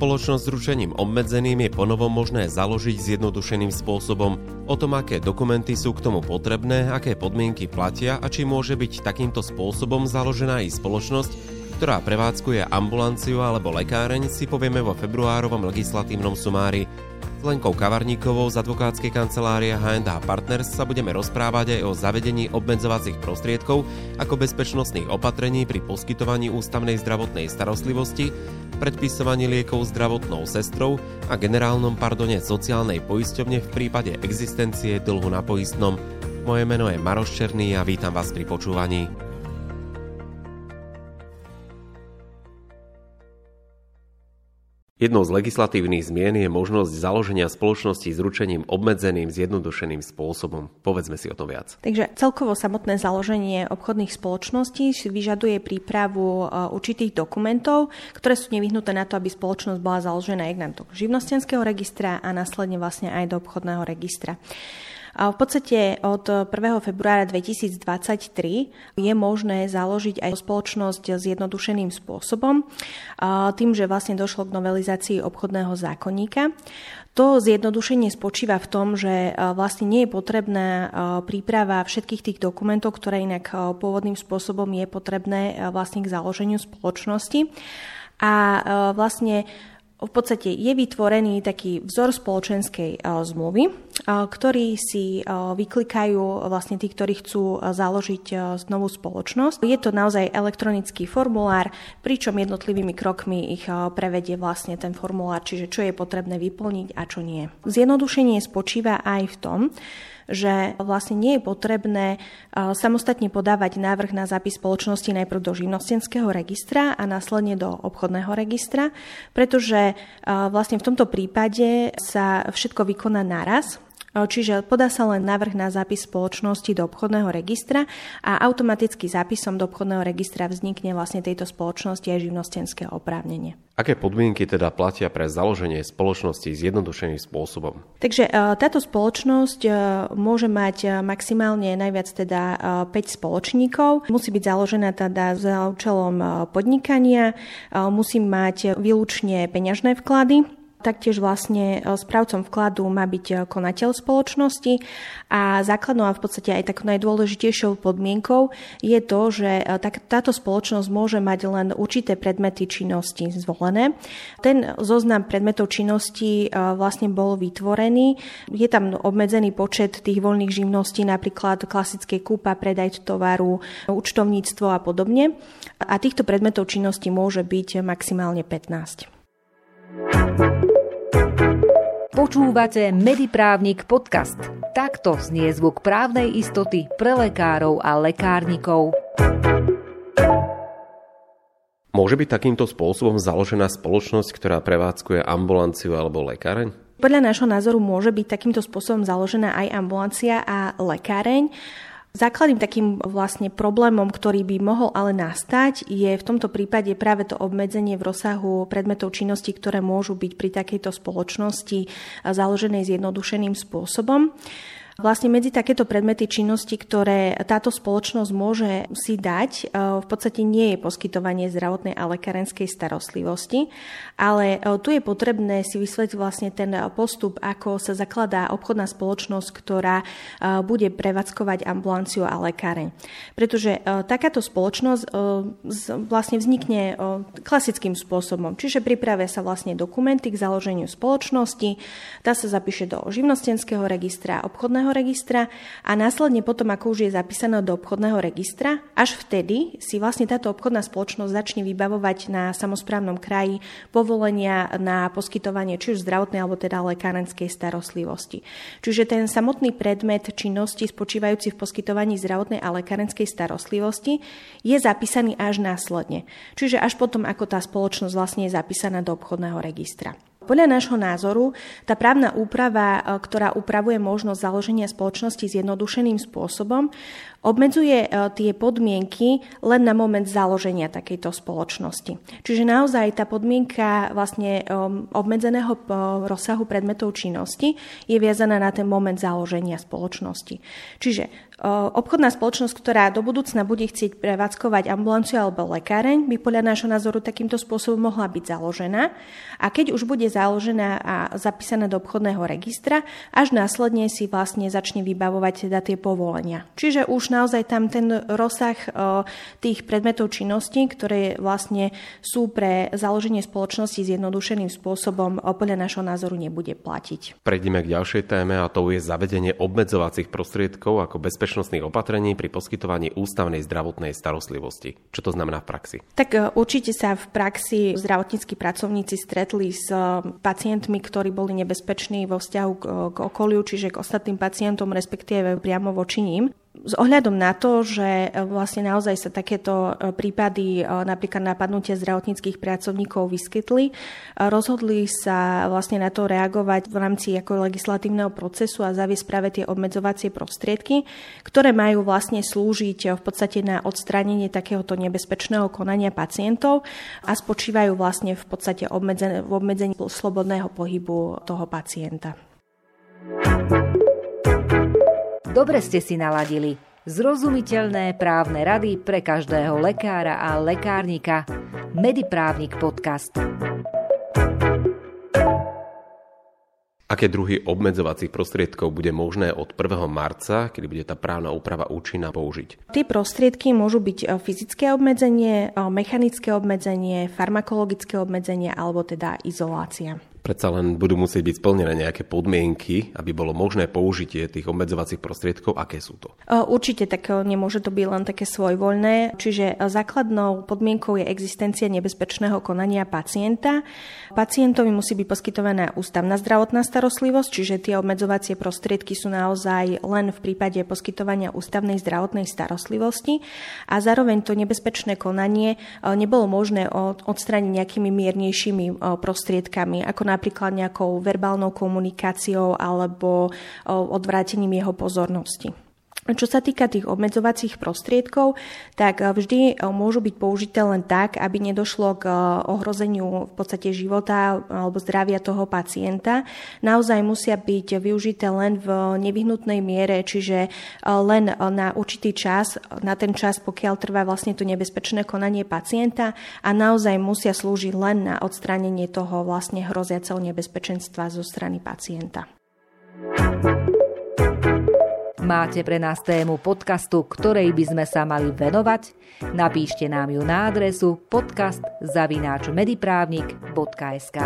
Spoločnosť s ručením obmedzeným je ponovom možné založiť zjednodušeným spôsobom. O tom, aké dokumenty sú k tomu potrebné, aké podmienky platia a či môže byť takýmto spôsobom založená i spoločnosť, ktorá prevádzkuje ambulanciu alebo lekáreň, si povieme vo februárovom legislatívnom sumári. Lenkou Kavarníkovou z advokátskej kancelárie H&H Partners sa budeme rozprávať aj o zavedení obmedzovacích prostriedkov ako bezpečnostných opatrení pri poskytovaní ústavnej zdravotnej starostlivosti, predpisovaní liekov zdravotnou sestrou a generálnom pardone sociálnej poisťovne v prípade existencie dlhu na poistnom. Moje meno je Maroš Černý a vítam vás pri počúvaní. Jednou z legislatívnych zmien je možnosť založenia spoločnosti s ručením obmedzeným zjednodušeným spôsobom. Povedzme si o tom viac. Takže celkovo samotné založenie obchodných spoločností si vyžaduje prípravu e, určitých dokumentov, ktoré sú nevyhnuté na to, aby spoločnosť bola založená jednak do živnostenského registra a následne vlastne aj do obchodného registra. A v podstate od 1. februára 2023 je možné založiť aj spoločnosť s jednodušeným spôsobom, tým, že vlastne došlo k novelizácii obchodného zákonníka. To zjednodušenie spočíva v tom, že vlastne nie je potrebná príprava všetkých tých dokumentov, ktoré inak pôvodným spôsobom je potrebné vlastne k založeniu spoločnosti. A vlastne v podstate je vytvorený taký vzor spoločenskej eh, zmluvy, eh, ktorý si eh, vyklikajú vlastne tí, ktorí chcú založiť novú spoločnosť. Je to naozaj elektronický formulár, pričom jednotlivými krokmi ich prevedie vlastne ten formulár, čiže čo je potrebné vyplniť a čo nie. Zjednodušenie spočíva aj v tom, že vlastne nie je potrebné samostatne podávať návrh na zápis spoločnosti najprv do živnostenského registra a následne do obchodného registra, pretože vlastne v tomto prípade sa všetko vykoná naraz, Čiže podá sa len návrh na zápis spoločnosti do obchodného registra a automaticky zápisom do obchodného registra vznikne vlastne tejto spoločnosti aj živnostenské oprávnenie. Aké podmienky teda platia pre založenie spoločnosti zjednodušeným spôsobom? Takže e, táto spoločnosť e, môže mať e, maximálne najviac teda 5 spoločníkov. Musí byť založená teda za účelom podnikania, musí mať výlučne peňažné vklady, Taktiež vlastne e, správcom vkladu má byť e, konateľ spoločnosti a základnou a v podstate aj takou najdôležitejšou podmienkou je to, že e, táto spoločnosť môže mať len určité predmety činnosti zvolené. Ten zoznam predmetov činnosti vlastne bol vytvorený. Je tam obmedzený počet tých voľných živností, napríklad klasické kúpa, predaj tovaru, účtovníctvo a podobne. A týchto predmetov činnosti môže byť maximálne 15. Počúvate Mediprávnik podcast. Takto znie zvuk právnej istoty pre lekárov a lekárnikov. Môže byť takýmto spôsobom založená spoločnosť, ktorá prevádzkuje ambulanciu alebo lekáreň? Podľa nášho názoru môže byť takýmto spôsobom založená aj ambulancia a lekáreň. Základným takým vlastne problémom, ktorý by mohol ale nastať, je v tomto prípade práve to obmedzenie v rozsahu predmetov činnosti, ktoré môžu byť pri takejto spoločnosti založenej zjednodušeným spôsobom. Vlastne medzi takéto predmety činnosti, ktoré táto spoločnosť môže si dať, e, v podstate nie je poskytovanie zdravotnej a lekárenskej starostlivosti, ale e, tu je potrebné si vysvetliť vlastne ten postup, ako sa zakladá obchodná spoločnosť, ktorá e, bude prevádzkovať ambulanciu a lekáreň. Pretože takáto spoločnosť vlastne vznikne klasickým spôsobom, čiže pripravia sa vlastne dokumenty k založeniu spoločnosti, tá sa zapíše do živnostenského registra, obchodného obchodného registra a následne potom, ako už je zapísané do obchodného registra, až vtedy si vlastne táto obchodná spoločnosť začne vybavovať na samozprávnom kraji povolenia na poskytovanie či už zdravotnej alebo teda lekárenskej starostlivosti. Čiže ten samotný predmet činnosti spočívajúci v poskytovaní zdravotnej a lekárenskej starostlivosti je zapísaný až následne. Čiže až potom, ako tá spoločnosť vlastne je zapísaná do obchodného registra. Podľa nášho názoru tá právna úprava, e, ktorá upravuje možnosť založenia spoločnosti zjednodušeným spôsobom, obmedzuje tie podmienky len na moment založenia takejto spoločnosti. Čiže naozaj tá podmienka vlastne obmedzeného rozsahu predmetov činnosti je viazaná na ten moment založenia spoločnosti. Čiže obchodná spoločnosť, ktorá do budúcna bude chcieť prevádzkovať ambulanciu alebo lekáreň, by podľa nášho názoru takýmto spôsobom mohla byť založená. A keď už bude založená a zapísaná do obchodného registra, až následne si vlastne začne vybavovať teda tie povolenia. Čiže už naozaj tam ten rozsah tých predmetov činností, ktoré vlastne sú pre založenie spoločnosti zjednodušeným spôsobom, podľa nášho názoru nebude platiť. Prejdeme k ďalšej téme a to je zavedenie obmedzovacích prostriedkov ako bezpečnostných opatrení pri poskytovaní ústavnej zdravotnej starostlivosti. Čo to znamená v praxi? Tak e, určite sa v praxi zdravotníckí pracovníci stretli s e, pacientmi, ktorí boli nebezpeční vo vzťahu k, k okoliu, čiže k ostatným pacientom, respektíve priamo voči ním. S ohľadom na to, že e, vlastne naozaj sa takéto e, prípady e, napríklad napadnutia zdravotníckých pracovníkov vyskytli, rozhodli sa vlastne na to reagovať v rámci ako legislatívneho procesu a zaviesť práve tie obmedzovacie prostriedky, ktoré majú vlastne slúžiť v podstate na odstránenie takéhoto nebezpečného konania pacientov a spočívajú vlastne v podstate v obmedzení slobodného pohybu toho pacienta. Dobre ste si naladili. Zrozumiteľné právne rady pre každého lekára a lekárnika. Mediprávnik podcast. Aké druhy obmedzovacích prostriedkov bude možné od 1. marca, kedy bude tá právna úprava účinná, použiť? Tie prostriedky môžu byť e, fyzické obmedzenie, e, mechanické obmedzenie, farmakologické obmedzenie alebo teda izolácia predsa len budú musieť byť splnené nejaké podmienky, aby bolo možné použitie tých obmedzovacích prostriedkov. Aké sú to? Určite tak nemôže to byť len také svojvoľné. Čiže základnou podmienkou je existencia nebezpečného konania pacienta. Pacientovi musí byť poskytovaná ústavná zdravotná starostlivosť, čiže tie obmedzovacie prostriedky sú naozaj len v prípade poskytovania ústavnej zdravotnej starostlivosti a zároveň to nebezpečné konanie nebolo možné odstrániť nejakými miernejšími prostriedkami, ako napríklad nejakou verbálnou komunikáciou alebo odvrátením jeho pozornosti. Čo sa týka tých obmedzovacích prostriedkov, tak vždy môžu byť použité len tak, aby nedošlo k ohrozeniu v podstate života alebo zdravia toho pacienta. Naozaj musia byť využité len v nevyhnutnej miere, čiže len na určitý čas, na ten čas, pokiaľ trvá vlastne to nebezpečné konanie pacienta a naozaj musia slúžiť len na odstránenie toho vlastne hroziaceho nebezpečenstva zo strany pacienta. Máte pre nás tému podcastu, ktorej by sme sa mali venovať? Napíšte nám ju na adresu podcast.mediprávnik.sk.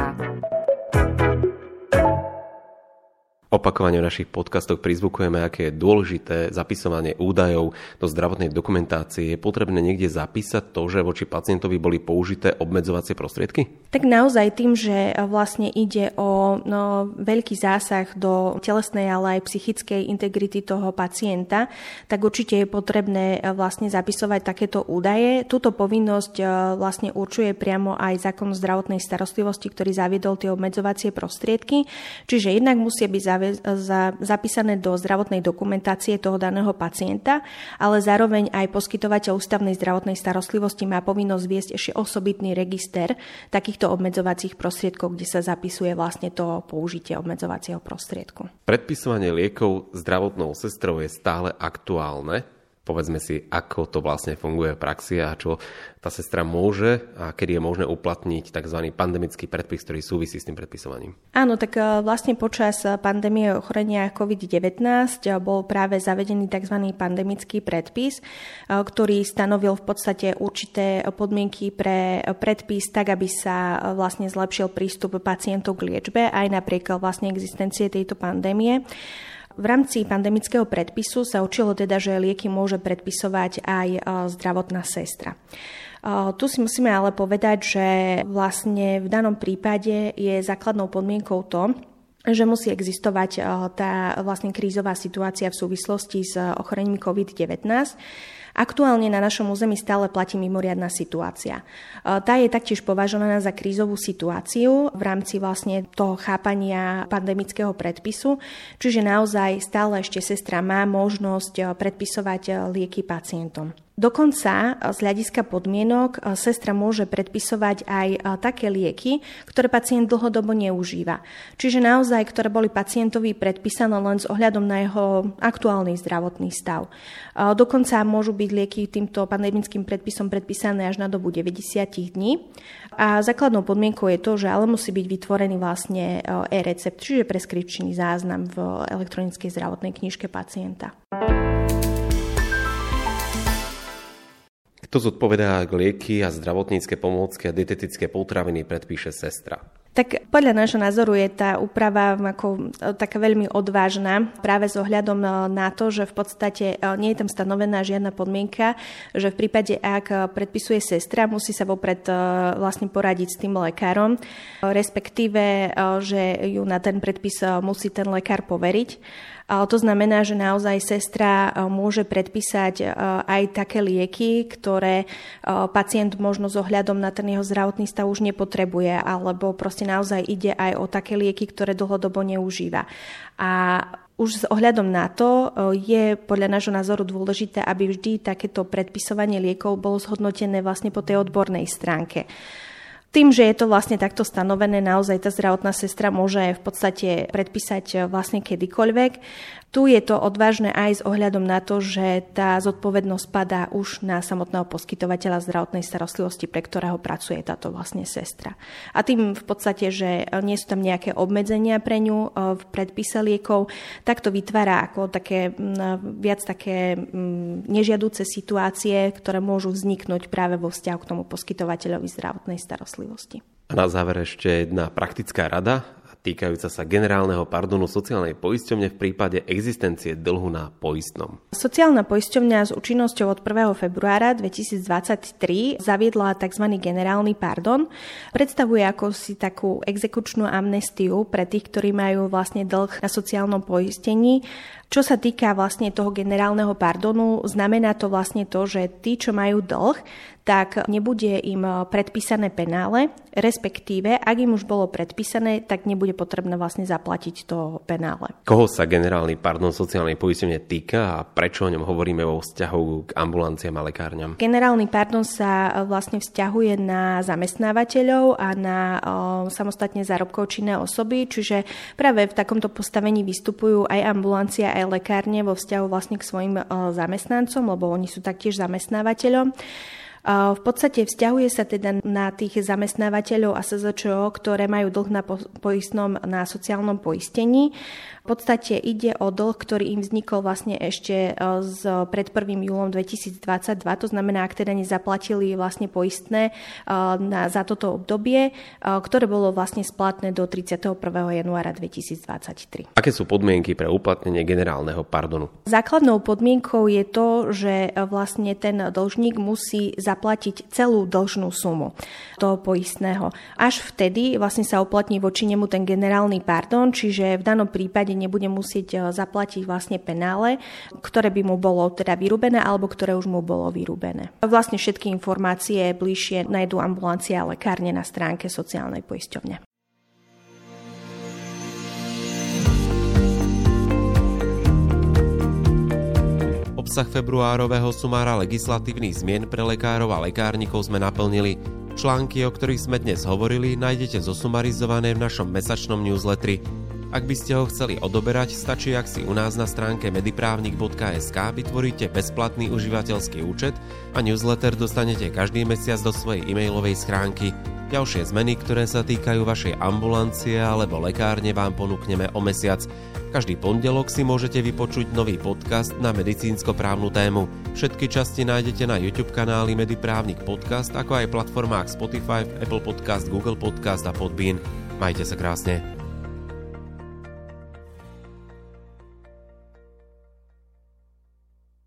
Opakovane v našich podcastoch prizvukujeme, aké je dôležité zapisovanie údajov do zdravotnej dokumentácie. Je potrebné niekde zapísať to, že voči pacientovi boli použité obmedzovacie prostriedky? Tak naozaj tým, že vlastne ide o no, veľký zásah do telesnej, ale aj psychickej integrity toho pacienta, tak určite je potrebné vlastne zapisovať takéto údaje. Túto povinnosť e, vlastne určuje priamo aj zákon zdravotnej starostlivosti, ktorý zaviedol tie obmedzovacie prostriedky. Čiže jednak musia byť za, zapísané do zdravotnej dokumentácie toho daného pacienta, ale zároveň aj poskytovateľ ústavnej zdravotnej starostlivosti má povinnosť viesť ešte osobitný register takýchto obmedzovacích prostriedkov, kde sa zapisuje vlastne to použitie obmedzovacieho prostriedku. Predpisovanie liekov zdravotnou sestrou je stále aktuálne. Povedzme si, ako to vlastne funguje v praxi a čo tá sestra môže a kedy je možné uplatniť tzv. pandemický predpis, ktorý súvisí s tým predpisovaním. Áno, tak e, vlastne počas pandémie ochorenia COVID-19 e, bol práve zavedený tzv. pandemický predpis, e, ktorý stanovil v podstate určité podmienky pre predpis tak, aby sa vlastne zlepšil prístup pacientov k liečbe aj napriek vlastne existencie tejto pandémie. V rámci pandemického predpisu sa učilo teda, že lieky môže predpisovať aj e, zdravotná sestra. E, tu si musíme ale povedať, že vlastne v danom prípade je základnou podmienkou to, že musí existovať tá vlastne krízová situácia v súvislosti s ochorením COVID-19 Aktuálne na našom území stále platí mimoriadná situácia. E, tá je taktiež považovaná za krízovú situáciu v rámci vlastne toho chápania pandemického predpisu, čiže naozaj stále ešte sestra má možnosť predpisovať lieky pacientom. Dokonca z hľadiska podmienok sestra môže predpisovať aj také lieky, ktoré pacient dlhodobo neužíva. Čiže naozaj, ktoré boli pacientovi predpísané len s ohľadom na jeho aktuálny zdravotný stav. Dokonca môžu byť lieky týmto pandemickým predpisom predpísané až na dobu 90 dní. A základnou podmienkou je to, že ale musí byť vytvorený vlastne e-recept, čiže preskripčný záznam v elektronickej zdravotnej knižke pacienta. Kto zodpovedá lieky a zdravotnícke pomôcky a dietetické potraviny predpíše sestra? Tak podľa nášho názoru je tá úprava ako e, taká veľmi odvážna práve s ohľadom e, na to, že v podstate e, nie je tam stanovená žiadna podmienka, že v prípade, ak predpisuje sestra, musí sa vopred vlastne poradiť s tým lekárom, respektíve, že ju na ten predpis musí ten lekár poveriť. To znamená, že naozaj sestra e, môže predpísať e, aj také lieky, ktoré e, pacient možno s ohľadom na ten jeho zdravotný stav už nepotrebuje, alebo proste naozaj ide aj o také lieky, ktoré dlhodobo neužíva. A už s ohľadom na to je podľa nášho názoru dôležité, aby vždy takéto predpisovanie liekov bolo zhodnotené vlastne po tej odbornej stránke. Tým, že je to vlastne takto stanovené, naozaj tá zdravotná sestra môže v podstate predpísať vlastne kedykoľvek. Tu je to odvážne aj s ohľadom na to, že tá zodpovednosť padá už na samotného poskytovateľa zdravotnej starostlivosti, pre ktorého pracuje táto vlastne sestra. A tým v podstate, že nie sú tam nejaké obmedzenia pre ňu e, v predpise liekov, tak to vytvára ako také viac také nežiadúce situácie, ktoré môžu vzniknúť práve vo vzťahu k tomu poskytovateľovi zdravotnej starostlivosti. A na záver ešte jedna praktická rada týkajúca sa generálneho pardonu sociálnej poisťovne v prípade existencie dlhu na poistnom. Sociálna poisťovňa s účinnosťou od 1. februára 2023 zaviedla tzv. generálny pardon. Predstavuje ako si takú exekučnú amnestiu pre tých, ktorí majú vlastne dlh na sociálnom poistení čo sa týka vlastne toho generálneho pardonu, znamená to vlastne to, že tí, čo majú dlh, tak nebude im predpísané penále, respektíve, ak im už bolo predpísané, tak nebude potrebné vlastne zaplatiť to penále. Koho sa generálny pardon sociálnej poistenie týka a prečo o ňom hovoríme vo vzťahu k ambulanciám a lekárňam? Generálny pardon sa vlastne vzťahuje na zamestnávateľov a na o, samostatne zárobkov činné osoby, čiže práve v takomto postavení vystupujú aj ambulancia, aj lekárne vo vzťahu vlastne k svojim eh, zamestnancom, lebo oni sú taktiež zamestnávateľom. V podstate vzťahuje sa teda na tých zamestnávateľov a SZČO, ktoré majú dlh na poistnom na sociálnom poistení. V podstate ide o dlh, ktorý im vznikol vlastne ešte e, z, pred 1. júlom 2022, to znamená, ak teda nezaplatili vlastne poistné e, na, za toto obdobie, e, ktoré bolo vlastne splatné do 31. januára 2023. Aké sú podmienky pre uplatnenie generálneho pardonu? Základnou podmienkou je to, že vlastne ten dlžník musí za zaplatiť celú dlžnú sumu toho poistného. Až vtedy vlastne sa uplatní voči nemu ten generálny pardon, čiže v danom prípade nebude musieť e, zaplatiť vlastne penále, ktoré by mu bolo teda vyrúbené alebo ktoré už mu bolo vyrúbené. Vlastne všetky informácie bližšie nájdú ambulancia a lekárne na stránke sociálnej poisťovne. Obsah februárového sumára legislatívnych zmien pre lekárov a lekárnikov sme naplnili. Články, o ktorých sme dnes hovorili, nájdete zosumarizované v našom mesačnom newsletteri. Ak by ste ho chceli odoberať, stačí, ak si u nás na stránke mediprávnik.sk vytvoríte bezplatný užívateľský účet a newsletter dostanete každý mesiac do svojej e-mailovej schránky. Ďalšie zmeny, ktoré sa týkajú vašej ambulancie alebo lekárne vám ponúkneme o mesiac. Každý pondelok si môžete vypočuť nový podcast na medicínsko-právnu tému. Všetky časti nájdete na YouTube kanáli Mediprávnik Podcast, ako aj platformách Spotify, Apple Podcast, Google Podcast a Podbean. Majte sa krásne.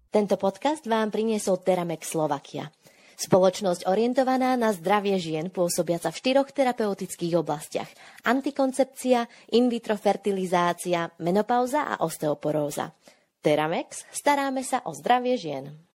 Tento podcast vám priniesol Teramek Slovakia. Spoločnosť orientovaná na zdravie žien pôsobiaca v štyroch terapeutických oblastiach. Antikoncepcia, in vitro fertilizácia, menopauza a osteoporóza. Teramex, staráme sa o zdravie žien.